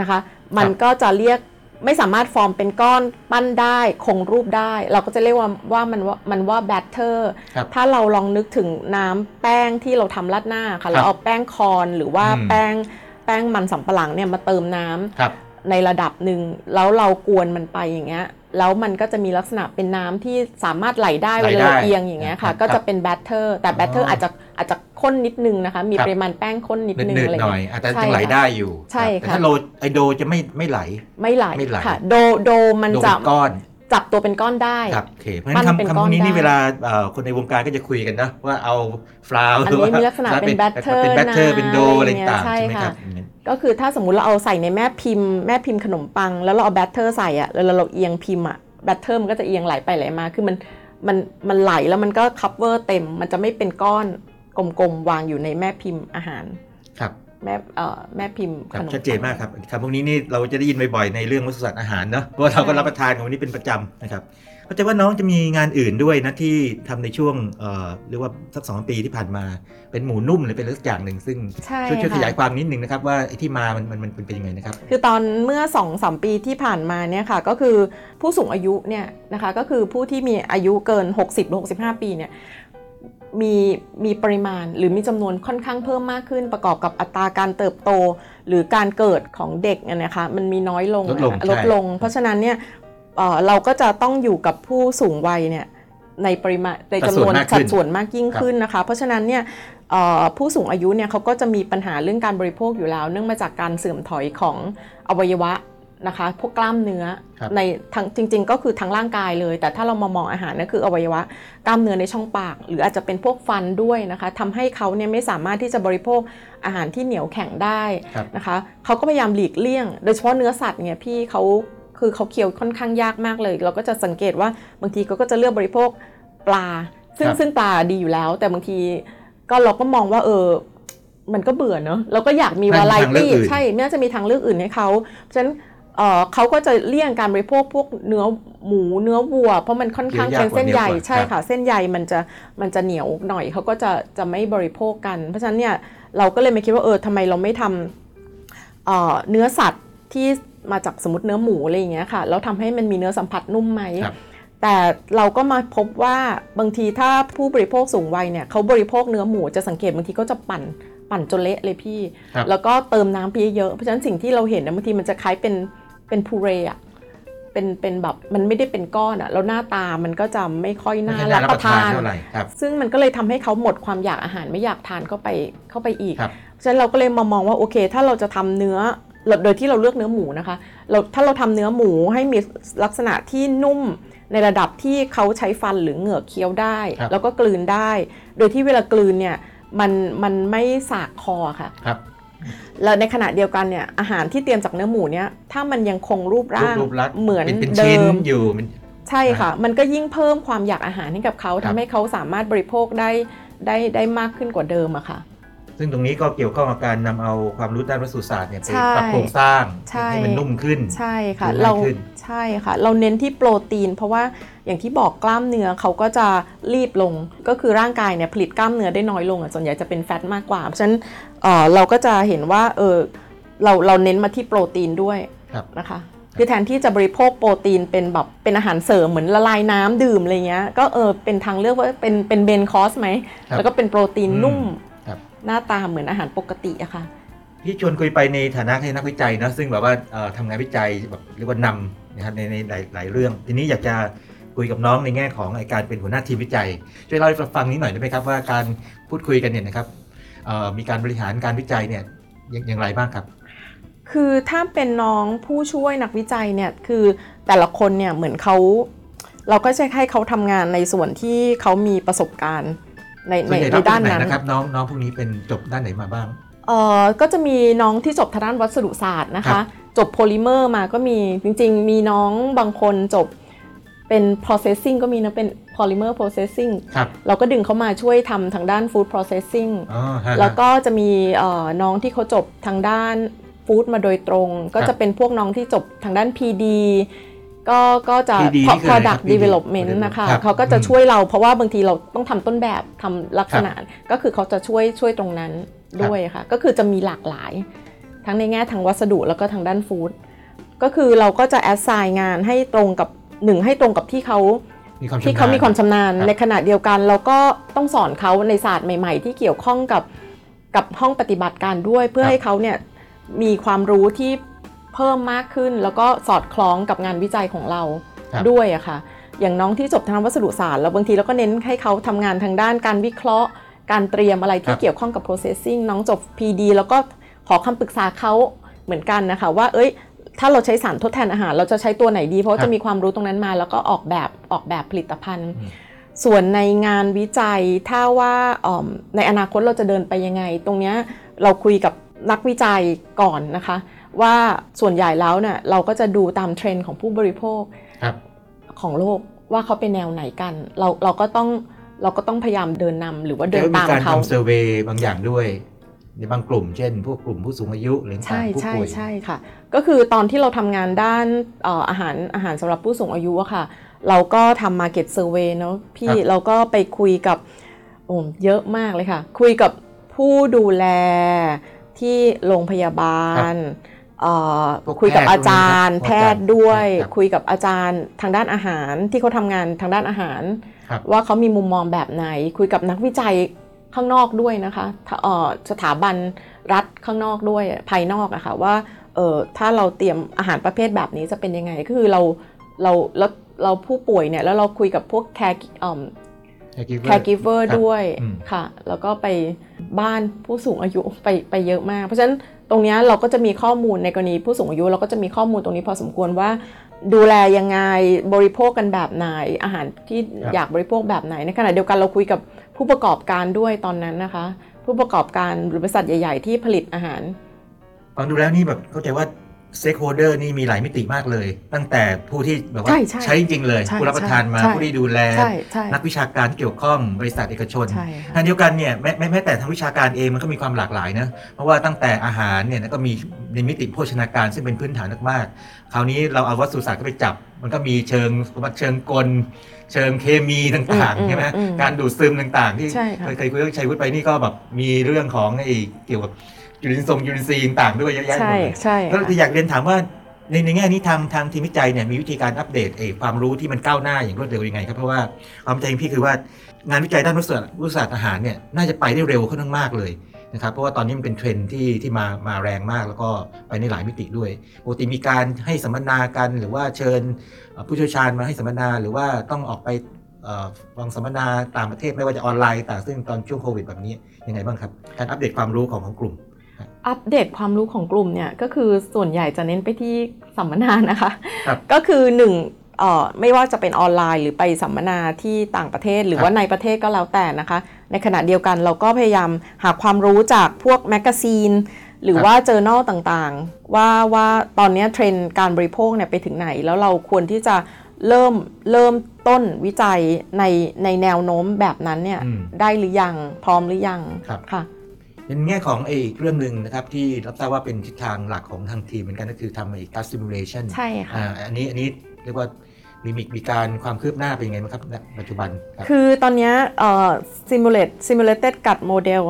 นะคะ มันก็จะเรียก ไม่สามารถฟอร์มเป็นก้อนปั้นได้คงรูปได้ เราก็จะเรียกว่าว่ามันว่ามันว่า batter ครับถ้าเราลองนึกถึงน้ำแป้งที่เราทำราดหน้าค่ะเราเอาแป้ง corn หรือว่าอืมแป้งแป้งมันสำปะหลังเนี่ยมาเติมน้ำครับในระดับหนึ่งแล้วเรากวนมันไปอย่างเงี้ย แล้วมันก็จะมีลักษณะเป็นน้ำที่สามารถไหลได้ไหลเวได้ลาเราเอียงอย่างเงี้ยครัค่ะบก็จะเป็นแบตเตอร์ แต่แบตเตออ๋ร์อออาจจะอาจจะข้นนิดนึงนะคะ มีครับปริมาณแป้งข้นนิดนึงนืดอะไรๆหน่อยเงี้ยอาจจะใช่ยังไหลค่ะได้อยู่ ใช่ครับแต่ค่ะถ้าโลไอโดจะไม่ไม่ไหล ไม่ไหลไม่ไหลค่ะโดโดมันโดจะเป็นก้อนจับตัวเป็นก้อนได้ครับโอเคเพราะฉะนั้นปั้นเป็นคำก้คำพอวนกนี้นี่ได้เวลาเอ่อคนในวงการก็จะคุยกันนะว่าเอาflour อันนี้มีลักษณะเป็น batter เป็น batter นะเป็น dough อะไรต่างๆใช่ใช่ไหมครับค่ะ ก็คือถ้าสมมุติเราเอาใส่ในแม่พิมพ์แม่พิมพ์ขนมปัง แล้วเราเอา batter ใส่อะแล้วเราเอียงพิมพ์อะ batter มันก็จะเอียงไหลไปไหลมา คือมันมันมันไหลแล้วมันก็ cover เต็ม มันจะไม่เป็นก้อนกลมๆวางอยู่ในแม่พิมพ์อาหาร ครับ แม่เอ่อแม่พิมพ์ครับขนมชัดเจนมากครับคำพวกนี้นี่เราจะได้ยินบ่อยๆในเรื่องวัสดุอาหารเนอะเพราะว่าเราก็รับประทานของพวกนี้เป็นประจำนะครับ เข้าใจว่าน้องจะมีงานอื่นด้วยนะที่ทำในช่วงเอ่อเรียกว่าสักสองปีที่ผ่านมา เป็นหมูนุ่มหรือเป็นอะไรสักอย่างหนึ่งซึ่งใช่ช่วยช่วยขค่ะยายความนิดนึงนะครับว่าไอ้ที่มามันมันมันเป็นยังไงนะครับ คือตอนเมื่อ2อสปีที่ผ่านมาเนี่ยค่ะก็คือผู้สูงอายุเนี่ยนะคะก็คือผู้ที่มีอายุเกิน 60หรือ65 ปีเนี่ยมีมีปริมาณหรือมีจำนวนค่อนข้างเพิ่มมากขึ้น ประกอบกับอัตราการเติบโต หรือการเกิดของเด็กเนี่ยนะคะมันมีน้อยลงลดลงอะใช่ลดลง เพราะฉะนั้นเนี่ย เอ่อเราก็จะต้องอยู่กับผู้สูงวัยเนี่ยในปริมาณในจำนวนสัดส่วนมากขึ้สันดส่วนมากยิ่งครับขึ้นนะคะ เพราะฉะนั้นเนี่ยเอ่อผู้สูงอายุเนี่ยเขาก็จะมีปัญหาเรื่องการบริโภคอยู่แล้ว เนื่องมาจากการเสื่อมถอยของอวัยวะนะคะพวกกล้ามเนื้อครับในทั้งจริง ๆ ก็คือทั้งร่างกายเลย แต่ถ้าเรามามองอาหารนั่นคืออวัยวะกล้ามเนื้อในช่องปาก หรืออาจจะเป็นพวกฟันด้วยนะคะทำให้เขาเนี่ยไม่สามารถที่จะบริโภคอาหารที่เหนียวแข็งได้ครับนะคะเขาก็พยายามหลีกเลี่ยง โดยเฉพาะเนื้อสัตว์เนี่ยพี่เขา คือเขาเคี้ยวค่อนข้างยากมากเลย เราก็จะสังเกตว่าบางทีเขาก็จะเลือกบริโภคปลา ซึ่งครับซึ่งปลาดีอยู่แล้ว แต่บางทีก็เราก็มองว่าเออมันก็เบื่อเนอะเราก็อยากมีทางวาไรทางเลือกตี้อื่นใช่น่าจะมีทางเลือกอื่นให้เขาเพราะฉะนั้นเอ่อเขาก็จะเลี่ยงการบริโภคพวกเนื้อหมูเนื้อวัว เพราะมันค่อนข้างเคี้ยวยากเป็นเส้นใหญ่กว่าเหนียวกว่าใช่ครับค่ะ เส้นใยมันจะมันจะเหนียวหน่อยเขาก็จะจะไม่บริโภคกัน เพราะฉะนั้นเนี่ยเราก็เลยมาคิดว่าเออทำไมเราไม่ทำเอ่อเนื้อสัตว์ที่ มาจากสมมติเนื้อหมูอะไรอย่างเงี้ยค่ะแล้วทำให้มันมีเนื้อสัมผัสนุ่มไหม ครับแต่เราก็มาพบว่าบางทีถ้าผู้บริโภคสูงวัยเนี่ยเขาบริโภคเนื้อหมูจะสังเกตบางทีก็จะปั่นปั่นจนเละเลยพี่ ครับ แล้วก็เติมน้ำไปเยอะๆเพราะฉะนั้นสิ่งที่เราเห็นนะบางทีมันจะคล้ายเป็นเป็นพูเรอะเป็นเป็นแบบมันไม่ได้เป็นก้อนอะแล้วหน้าตามันก็จะไม่ค่อยไม่น่าใช่รัน่าบรับปประระทาทานนเท่าไหร่ครับ ซึ่งมันก็เลยทำให้เขาหมดความอยากอาหารไม่อยากทานเข้าไปเข้าไปอีก ครับเพราะฉะนั้นเราก็เลยมามองว่าโอเค ถ้าเราจะทำเนื้อเรา โดยที่เราเลือกเนื้อหมูนะคะเราถ้าเราทำเนื้อหมูให้มีลักษณะที่นุ่มในระดับที่เขาใช้ฟันหรือเหงือกเคี้ยวได้ครับแล้วก็กลืนได้ โดยที่เวลากลืนเนี่ยมันมันไม่สากคอค่ะครับแล้วในขณะเดียวกันเนี่ยอาหารที่เตรียมจากเนื้อหมูเนี่ยถ้ามันยังคงรูปร่างรูปลักษณ์เหมือนเป็นเป็นเดิชิ้นมอยู่มันใช่ค่ะ มันก็ยิ่งเพิ่มความอยากอาหารให้กับเขาครัทำบให้เขาสามารถบริโภคได้ได้ได้มากขึ้นกว่าเดิมอะค่ะ ซึ่งตรงนี้ก็เกี่ยวข้องกับการนำเอาความรู้ด้านวัสดุศาสตร์เนี่ยไปใช่ปรับโครงสร้างใช่ให้มันนุ่มขึ้น ใช่ค่ะดูง่ายเราขึ้นใช่ค่ะ เราเน้นที่โปรตีน เพราะว่าอย่างที่บอกกล้ามเนื้อเขาก็จะรีบลง ก็คือร่างกายเนี่ยผลิตกล้ามเนื้อได้น้อยลงอะส่วนใหญ่จะเป็นแฟตมากกว่า เพราะฉะนั้นเอ่อเราก็จะเห็นว่าเออเราเราเน้นมาที่โปรตีนด้วยครับนะคะคือแทนที่จะบริโภคโปรตีนเป็นแบบเป็นอาหารเสริมเหมือนละลายน้ำดื่มอะไรเงี้ย ก็เออเป็นทางเลือกว่าเป็นเป็นเบนคอสไหมครับแล้วก็เป็นโปรตีนอืมนุ่มครับ หน้าตาเหมือนอาหารปกติอะค่ะ พี่ชวนคุยไปในฐานะที่นักวิจัยนะซึ่งแบบว่าเอ่อทำงานวิจัยแบบเรียกว่านำนะครับในในหลายหลายเรื่อง ทีนี้อยากจะคุยกับน้องในแง่ของไอ้การเป็นหัวหน้าทีมวิจัย ช่วยเล่าให้ฟังนิดหน่อยได้ไหมครับว่าการพูดคุยกันเนี่ยนะครับเอ่อมีการบริหารการวิจัยเนี่ยอย่างอย่างไรบ้างครับ คือถ้าเป็นน้องผู้ช่วยนักวิจัยเนี่ยคือแต่ละคนเนี่ยเหมือนเขา เราก็จะให้เขาทำงานในส่วนที่เขามีประสบการณ์ ในส่วนใหญ่ในในรับด้านไหนนั้นนะครับน้องน้องพวกนี้เป็นจบด้านไหนมาบ้างเอ่อก็จะมีน้องที่จบทางด้านวัสดุศาสตร์นะครัคะบจบโพลิเมอร์มาก็มีจริง ๆ มีน้องบางคนจบเป็น processing ก็มีนะเป็น polymer processing ครับเราก็ดึงเขามาช่วยทำทางด้าน food processing อ๋อฮะแล้วก็จะมีเอ่อน้องที่เขาจบทางด้านฟู้ดมาโดยตรง ก็จะเป็นพวกน้องที่จบทางด้าน PD ก็ก็จะ PD นี่คืออะไรครับ product PD development นะคะครับเขาก็จะอืม ช่วยเราเพราะว่าบางทีเราต้องทำต้นแบบทำลักษณะ ก็คือเขาจะช่วยช่วยตรงนั้นด้วยค่ะ ก็คือจะมีหลากหลาย ทั้งในแง่ทางวัสดุแล้วก็ทางด้านฟู้ดก็คือเราก็จะแอดไซน์งานให้ตรงกับหนึ่งให้ตรงกับที่เขา มีความที่เขามีความชำนาญครับ ในขณะเดียวกัน เราก็ต้องสอนเขาในศาสตร์ใหม่ ๆ ที่เกี่ยวข้องกับกับห้องปฏิบัติการด้วย เพื่อให้เขาเนี่ยมีความรู้ที่ เพิ่มมากขึ้น แล้วก็สอดคล้องกับงานวิจัยของเราครับด้วยอะค่ะ อย่างน้องที่จบทางวัสดุศาสตร์แล้วบางทีเราก็เน้นให้เขาทำงานทางด้านการวิเคราะห์ การเตรียมอะไรที่เกี่ยวข้องกับ processing น้องจบ PD แล้วก็ขอคำปรึกษาเขาเหมือนกันนะคะ ว่าเอ้ยถ้าเราใช้สารทดแทนอาหาร เราจะใช้ตัวไหนดี เพราะครับจะมีความรู้ตรงนั้นมา แล้วก็ออกแบบออกแบบผลิตภัณฑ์อืมส่วนในงานวิจัยถ้าว่าอ่อมในอนาคตเราจะเดินไปยังไง ตรงเนี้ยเราคุยกับนักวิจัยก่อนนะคะ ว่าส่วนใหญ่แล้วเนี่ยเราก็จะดูตามเทรนด์ของผู้บริโภคครับของโลกว่าเขาเป็นแนวไหนกัน เราเราก็ต้องเราก็ต้องพยายามเดินนำหรือว่าเดินแล้วมีตามการเขาทำเซอร์เวย์บางอย่างด้วย ในบางกลุ่มเช่น พวกกลุ่มผู้สูงอายุหรือใช่ผู้ใช่ป่วยใช่ค่ะ ก็คือตอนที่เราทำงานด้านเอ่ออาหารอาหารสำหรับผู้สูงอายุอะค่ะ เราก็ทำ Market Survey เนอะพี่ครับเราก็ไปคุยกับโอ้เยอะมากเลยค่ะ คุยกับผู้ดูแลที่โรงพยาบาลเอ่อพวก คุยกับแพทย์อาจารย์พวกแพนี้ครับทย์ด้วยครับคุยกับอาจารย์ทางด้านอาหารที่เขาทำงานทางด้านอาหารครับว่าเขามีมุมมองแบบไหน คุยกับนักวิจัยข้างนอกด้วยนะคะถ้าเอ่อสถาบันรัฐข้างนอกด้วยภายนอกอะค่ะว่าเออถ้าเราเตรียมอาหารประเภทแบบนี้จะเป็นยังไงก็คือเราเราแล้วเราผู้ป่วยเนี่ยแล้วเราคุยกับพวก care เอ่อ caregiver caregiver ครับด้วยอืมค่ะ แล้วก็ไปบ้านผู้สูงอายุไปไปเยอะมาก เพราะฉะนั้น ตรงนี้เราก็จะมีข้อมูลในกรณีผู้สูงอายุเราก็จะมีข้อมูลตรงนี้พอสมควรว่า ดูแลยังไงบริโภคกันแบบไหน อาหารที่อยากบริโภคแบบไหนในขณะเดียวกันเราคุยกับผู้ประกอบการด้วยตอนนั้นนะคะ ผู้ประกอบการหรือบริษัทใหญ่ ๆ ที่ผลิตอาหารฟังดูแล้วนี่แบบเข้าใจว่า stakeholder นี่มีหลายมิติมากเลย ตั้งแต่ผู้ที่แบบว่าใช่ใช่จริงๆเลยใช่ผู้รับประทานมาใช่ผู้ที่ดูแลใช่ใช่นักวิชาการที่เกี่ยวข้องบริษัทเอกชนใช่ขค่ะณะเดียวกันเนี่ยแม้แม้แม้แต่ทางวิชาการเองมันก็มีความหลากหลายนะเพราะว่าตั้งแต่อาหารเนี่ยก็มีในมิติโภชนาการซึ่งเป็นพื้นฐานมากๆคราวนี้เราเอาวัสดุศาสตร์เข้าไปจับ มันก็มีเชิงเชิงกล เชิงเคมีต่างอืมๆใช่ไหมอืมการดูดซึมต่างๆ ที่ใช่ค่ะเคยเคยคุยกับชัยวุฒิไปนี่ก็แบบมีเรื่องของไอ้เกี่ยวกับ จุลินทรีย์จุลินทรีย์ต่างๆด้วยเยอะแยะหมใช่ดเลยใช่ก็ค่ะอยากเรียนถามว่าในในแง่นี้ทางทางทีมวิจัยเนี่ยมีวิธีการอัปเดตเออความรู้ที่มันก้าวหน้าอย่างรวดเร็วยังไงครับเพราะว่าความใจของพี่คือว่างานวิจัยด้านวิทยาศาสตร์วิทยาศาสตร์อาหารเนี่ยน่าจะไปได้เร็วขึ้นมากๆเลยนะครับเพราะว่าตอนนี้มันเป็นเทรนด์ที่ที่มามาแรงมากแล้วก็ไปในหลายมิติด้วยปกติมีการให้สัมมนากันหรือว่าเชิญเอ่อผู้เชี่ยวชาญมาให้สัมมนาหรือว่าต้องออกไปเอ่อฟังสัมมนาต่างประเทศไม่ว่าจะออนไลน์ต่างซึ่งตอนช่วงโควิดแบบนี้ยังไงบ้างครับการอัปเดตความรู้ของของกลุ่ม อัปเดตความรู้ของกลุ่มเนี่ยก็คือส่วนใหญ่จะเน้นไปที่สัมมนานะคะครับก็คือหนึ่งเอ่อไม่ว่าจะเป็นออนไลน์หรือไปสัมมนาที่ต่างประเทศหรือว่าในประเทศก็แล้วแต่นะคะ ในขณะเดียวกันเราก็พยายามหาความรู้จากพวก magazineหรือครับว่าเจอ n a l ต่างๆ ว่าว่าตอนนี้เทรนด์การบริโภคเนี่ยไปถึงไหน แล้วเราควรที่จะเริ่มเริ่มต้นวิจัยในในแนวโน้มแบบนั้นเนี่ยอืมได้หรือยังพร้อมหรือยังครั บค่ะในแง่ของไอ้อีกเรื่องหนึ่งนะครับที่รับทราบว่าเป็นทิศทางหลักของทางทีมเหมือนกันก็คือทำไอ้ gas simulation ใช่ค่ะอ่าอันนี้อันนี้เรียกว่ามีมีมีการความคืบหน้าเป็นยังไงบ้างครับณปัจจุบันครับคือตอนเนี้ยเอ่อ simulate simulated gut model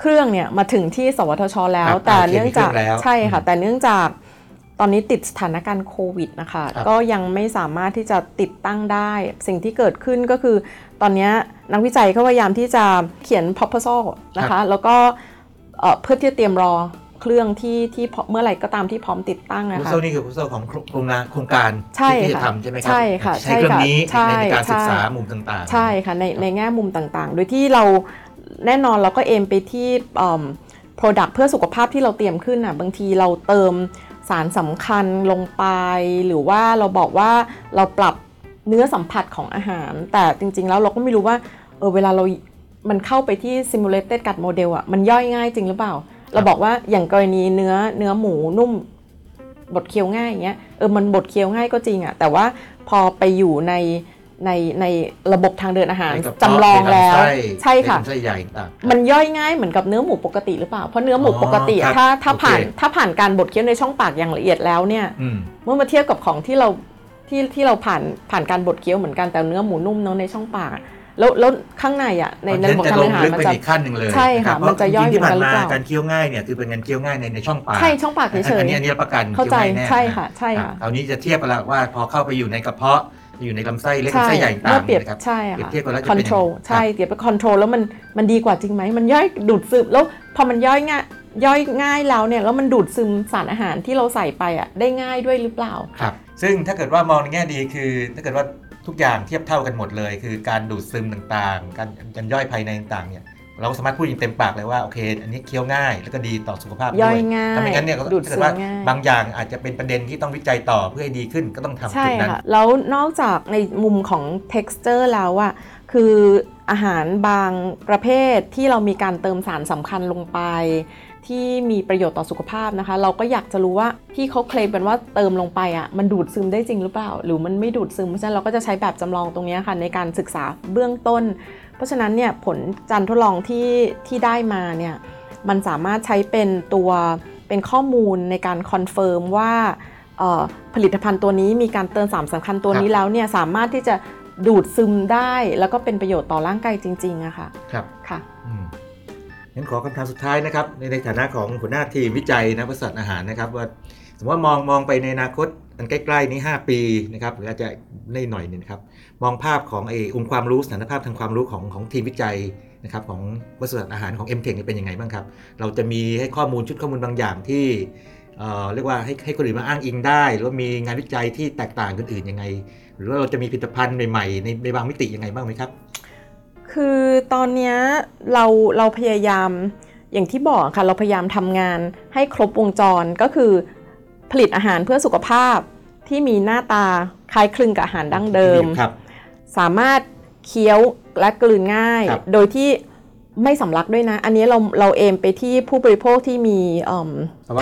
เครื่องเนี่ยมาถึงที่สวทชแล้วครับแต่อ่าเนื่องจากเขียนเครื่องแล้วใช่ค่ะอืมแต่เนื่องจาก ตอนนี้ติดสถานการณ์โควิดนะคะครับก็ยังไม่สามารถที่จะติดตั้งได้ สิ่งที่เกิดขึ้นก็คือ ตอนเนี้ยนักวิจัยเขาพยายามที่จะเขียน proposal นะคะ แล้วก็เอ่อเพื่อที่จะเตรียมรอเครื่องที่ที่พอเมื่อไหร่ก็ตามที่พร้อมติดตั้งโปรนะคะโซนี่คือโปรโซของโครงงานโครงการใช่ที่ที่ค่ะจะทำใช่ไหมครัใช่ค่ะใช้เครื่องนี้ใช่ในในการใช่ศึกษามุมต่างๆ ใช่ค่ะในในแง่มุมต่างๆ โดยที่เราแน่นอนเราก็เอมไปที่เอิ่ม product เพื่อสุขภาพที่เราเตรียมขึ้นอะบางทีเราเติม สารสำคัญลงไป หรือว่าเราบอกว่าเราปรับเนื้อสัมผัสของอาหาร แต่จริง ๆ แล้วเราก็ไม่รู้ว่าเออเวลาเรา มันเข้าไปที่ simulated gut model อะมันย่อยง่ายจริงหรือเปล่า เราบอกว่าอย่างกรณีเนื้อเนื้อหมูนุ่มบดเคี้ยวง่ายอย่างเงี้ยเออมันบดเคี้ยวง่ายก็จริงอะแต่ว่าพอไปอยู่ใน ในในระบบทางเดินอาหารในกระเพาะจำลองแล้ว ในลำไส้ใช่ค่ะในลำไส้ใหญ่ต่างๆมันย่อยง่ายเหมือนกับเนื้อหมูปกติหรือเปล่า เพราะเนื้อหมูอ๋อปกติครับถ้าถ้าโอเค ผ่านถ้าผ่านการบดเคี้ยวในช่องปากอย่างละเอียดแล้วเนี่ย อืม เมื่อมาเทียบกับของที่เราที่ที่เราผ่านผ่านการบดเคี้ยวเหมือนกันแต่เนื้อหมูนุ่มเนาะในช่องปากอะแล้วแล้วข้างในอะในในระบบจะทางลเดินงอาหารลึกมันไปจะ อีกขั้นหนึ่งเลยใช่ค่ะรับมันจะย่อยเพราที่ผ่านเหมือนกันหรือมาเปล่า การเคี้ยวง่ายเนี่ยคือเป็นการเคี้ยวง่ายในในช่องปากใช่ช่องปากเฉยอันนี้อันนี้รับประกันเข้าใจคี้ยวง่ยแน่ใช่ค่ะ ใช่รับค่ะ คราวนี้จะเทียบกันแล้วว่าพอเข้าไปอยู่ในกระเพาะ อยู่ในลำไส้เล็กใช่ลำไส้ใหญ่ต่าเมื่องเปรียบนะครับใช่เปรียบค่ะเทียบกันแล้วจะคอนเป็นโทรลอย่างใช่เดี๋ยวไปคอนโทรลแล้วมันมันดีกว่าจริงไหมมันย่อยดูดซึมแล้วพอมันย่อยง่ายย่อยง่ายแล้วเนี่ยแล้วมันดูดซึมสารอาหารที่เราใส่ไปอะได้ง่ายด้วยหรือเปล่าครับซึ่งถ้าเกิดว่ามองในแง่ดีคือ ถ้าเกิดว่าทุกอย่างเทียบเท่ากันหมดเลย คือการดูดซึมต่างๆ การการย่อยภายในต่างๆเนี่ย เราสามารถพูดอย่างเต็มปากเลยว่าโอเค อันนี้เคี้ยวง่ายแล้วก็ดีต่อสุขภาพด้วย่อยง่ายถ้าไม่งั้นเนี่ยก็ดูดถ้าซึเกิดมว่าง่าย บางอย่างอาจจะเป็นประเด็นที่ต้องวิจัยต่อเพื่อให้ดีขึ้นก็ต้องทำใช่จุดนั้น ค่ะ แล้วนอกจากในมุมของ texture แล้วอะคืออาหารบางประเภทที่เรามีการเติมสารสำคัญลงไป ที่มีประโยชน์ต่อสุขภาพนะคะ เราก็อยากจะรู้ว่าที่เขาเคลมกันว่าเติมลงไปอะมันดูดซึมได้จริงหรือเปล่า หรือมันไม่ดูดซึมเพราะฉะนั้นเราก็จะใช้แบบจำลองตรงเนี้ยค่ะในการศึกษาเบื้องต้น เพราะฉะนั้นเนี่ยผลการทดลองที่ที่ได้มาเนี่ยมันสามารถใช้เป็นตัวเป็นข้อมูลในการ confirm ว่าเอ่อผลิตภัณฑ์ตัวนี้มีการเติมสารสำคัญตัวนี้แล้วเนี่ยสามารถที่จะดูดซึมได้แล้วก็เป็นประโยชน์ต่อร่างกายจริงๆอะค่ะ ครับ ค่ะอืม งั้นขอคำถามสุดท้ายนะครับในในฐานะของหัวหน้าทีมวิจัยนะบริษัทอาหารนะครับ ว่าสมมติว่ามองมองไปในอนาคตอันใกล้ๆนี้ 5 ปีนะครับหรืออาจจะได้หน่อยนึงครับ มองภาพของไอ้องค์ความรู้สถานภาพทางความรู้ของของทีมวิจัยนะครับของบริษัทอาหารของ m t e c h นี่เป็นยังไงบ้างครับ เราจะมีให้ข้อมูลชุดข้อมูลบางอย่างที่เอ่อเรียกว่าให้ให้คนอื่นมาอ้างอิงได้ หรือว่ามีงานวิจัยที่แตกต่างกันอื่นยังไง หรือว่าเราจะมีผลิตภัณฑ์ใหม่ๆในในบางมิติยังไงบ้างไหมครับ คือตอนเนี้ยเราเราพยายามอย่างที่บอกค่ะเราพยายามทำงานให้ครบวงจรก็คือ ผลิตอาหารเพื่อสุขภาพที่มีหน้าตาคล้ายคลึงกับอาหารดั้งเดิมครับสามารถเคี้ยวและกลืนง่ายครับโดยที่ไม่สำลักด้วยนะ อันนี้เราเราเอมไปที่ผู้บริโภคที่มีเอิ่ม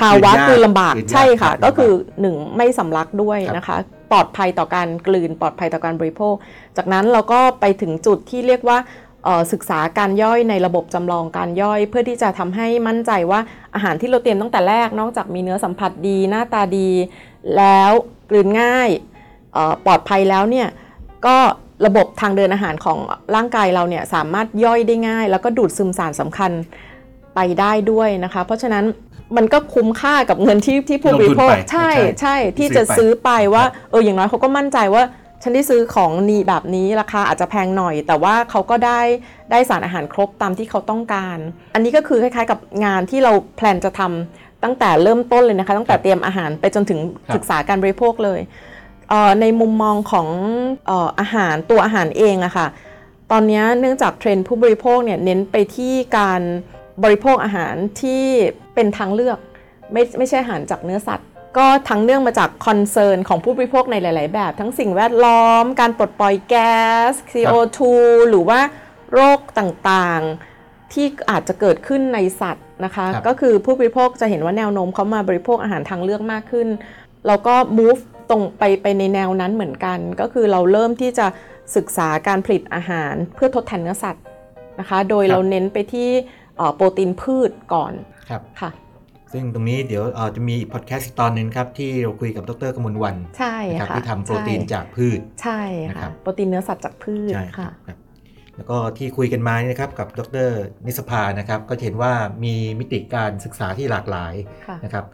ภาวะกลืนลำบากกลืนยากใช่ค่ะครับก็คือหนึ่งไม่สำลักด้วยครับนะคะ ปลอดภัยต่อการกลืนปลอดภัยต่อการบริโภค จากนั้นเราก็ไปถึงจุดที่เรียกว่าเอ่อ ศึกษาการย่อยในระบบจำลองการย่อย เพื่อที่จะทำให้มั่นใจว่าอาหารที่เราเตรียมตั้งแต่แรก นอกจากมีเนื้อสัมผัสดี หน้าตาดี แล้วกลืนง่ายเอ่อปลอดภัยแล้วเนี่ยก็ระบบทางเดินอาหารของร่างกายเราเนี่ยสามารถย่อยได้ง่าย แล้วก็ดูดซึมสารสำคัญไปได้ด้วยนะคะ เพราะฉะนั้นมันก็คุ้มค่ากับเงินที่ที่ผู้บริโภคลงทุนไปใช่ใช่ใช่ที่ซื้จะอไปซื้อไปว่าครับเอออย่างน้อยเขาก็มั่นใจว่า ฉันได้ซื้อของนี้แบบนี้ราคาอาจจะแพงหน่อย แต่ว่าเขาก็ได้ได้สารอาหารครบตามที่เขาต้องการ อันนี้ก็คือคล้ายๆ กับงานที่เราแพลนจะทำตั้งแต่เริ่มต้นเลยนะคะ ตั้งแต่เตรียมอาหารไปจนถึงครับศึกษาการบริโภคเลยเอ่อในมุมมองของเอ่ออาหารตัวอาหารเองอะค่ะตอนนี้เนื่องจากเทรนด์ผู้บริโภคเนี่ยเน้นไปที่การบริโภคอาหารที่เป็นทางเลือก ไม่ไม่ใช่อาหารจากเนื้อสัตว์ ก็ทั้งเนื่องมาจาก concern ของผู้บริโภคในหลาย ๆ แบบ ทั้งสิ่งแวดล้อม การปลดปล่อยแก๊ส CO2 หรือว่าโรคต่างๆ ที่อาจจะเกิดขึ้นในสัตว์นะคะครับก็คือผู้บริโภคจะเห็นว่าแนวโน้มเขามาบริโภคอาหารทางเลือกมากขึ้นเราก็ move ตรงไปไปในแนวนั้นเหมือนกัน ก็คือเราเริ่มที่จะศึกษาการผลิตอาหารเพื่อทดแทนเนื้อสัตว์นะคะ โดยครับเราเน้นไปที่เอ่อโปรตีนพืชก่อนครับค่ะ ซึ่งตรงนี้เดี๋ยวเอ่อจะมีพอดแคสต์อีกตอนหนึงครับ ที่เราคุยกับดรกมลวันใช่นะครับค่ะที่ทำโปรตีนใช่จากพืช ใช่นะครัค่ะบโปรตีนเนื้อสัตว์จากพืชใช่ค่ะครับแล้วก็ที่คุยกันมาเนี่ยนะครับกับดรนิสภานะครับ ก็จะเห็นว่ามีมิติการศึกษาที่หลากหลายค่ะนะครับ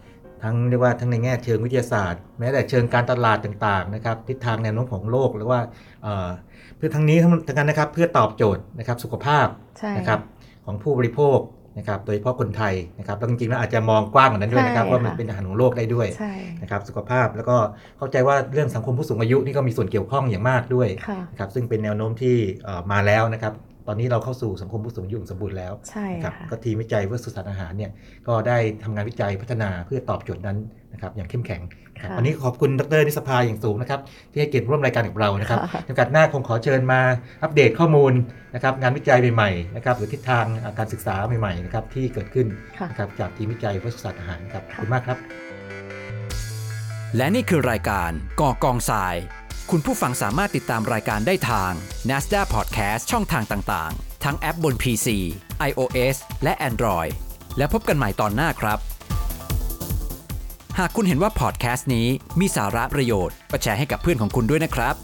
ทั้งเรียกว่าทั้งในแง่เชิงวิทยาศาสตร์ แม้แต่เชิงการตลาดต่างๆนะครับทิศทางแนวโน้มของโลกหรือว่าเอ่อเพื่อทั้งนี้ทั้งทั้งนั้นนะครับเพื่อตอบโจทย์นะครับสุขภาพใช่นะครับของผู้บริโภค นะครับโดยเฉพาะคนไทยนะครับแล้วจริงๆแล้วอาจจะมองกว้างกว่านั้นด้วยนะครับใช่ว่ามันค่ะเป็นอาหารของโลกได้ด้วยใช่นะครับสุขภาพแล้วก็เข้าใจว่าเรื่องสังคมผู้สูงอายุนี่ก็มีส่วนเกี่ยวข้องอย่างมากด้วยค่ะนะครับซึ่งเป็นแนวโน้มที่เอ่อมาแล้วนะครับต อนนี้เราเข้าสู่สังคมผู้สูงอายุอย่างสมบูรณ์แล้วใช่นะครับค่ะก็ทีมวิจัยเพื่อสุสานอาหารเนี่ยก็ได้ทำงานวิจัยพัฒนาเพื่อตอบโจทย์นั้นนะครับอย่างเข้มแข็งนะครับค่ะวันนี้ขอบคุณดรนิสภาอย่างสูงนะครับที่ให้เกียรติร่วมรายการกับเรานะครับค่ะในโอกาสหน้าคงขอเชิญมาอัปเดตข้อมูลนะครับงานวิจัยใหม่ๆนะครับหรือทิศทางการศึกษาใหม่ๆนะครับที่เกิดขึ้นค่ะนะครับจากทีมวิจัยเพื่อสุสานอาหารครับขอบคุณมากครับ และนี่คือรายการก่อกองทราย คุณผู้ฟังสามารถติดตามรายการได้ทาง NASDAQ Podcast ช่องทางต่างๆ ทั้งแอปบน PC, iOS และ Android แล้วพบกันใหม่ตอนหน้าครับ หากคุณเห็นว่าพอดแคสต์นี้มีสาระประโยชน์ก็แชร์ให้กับเพื่อนของคุณด้วยนะครับ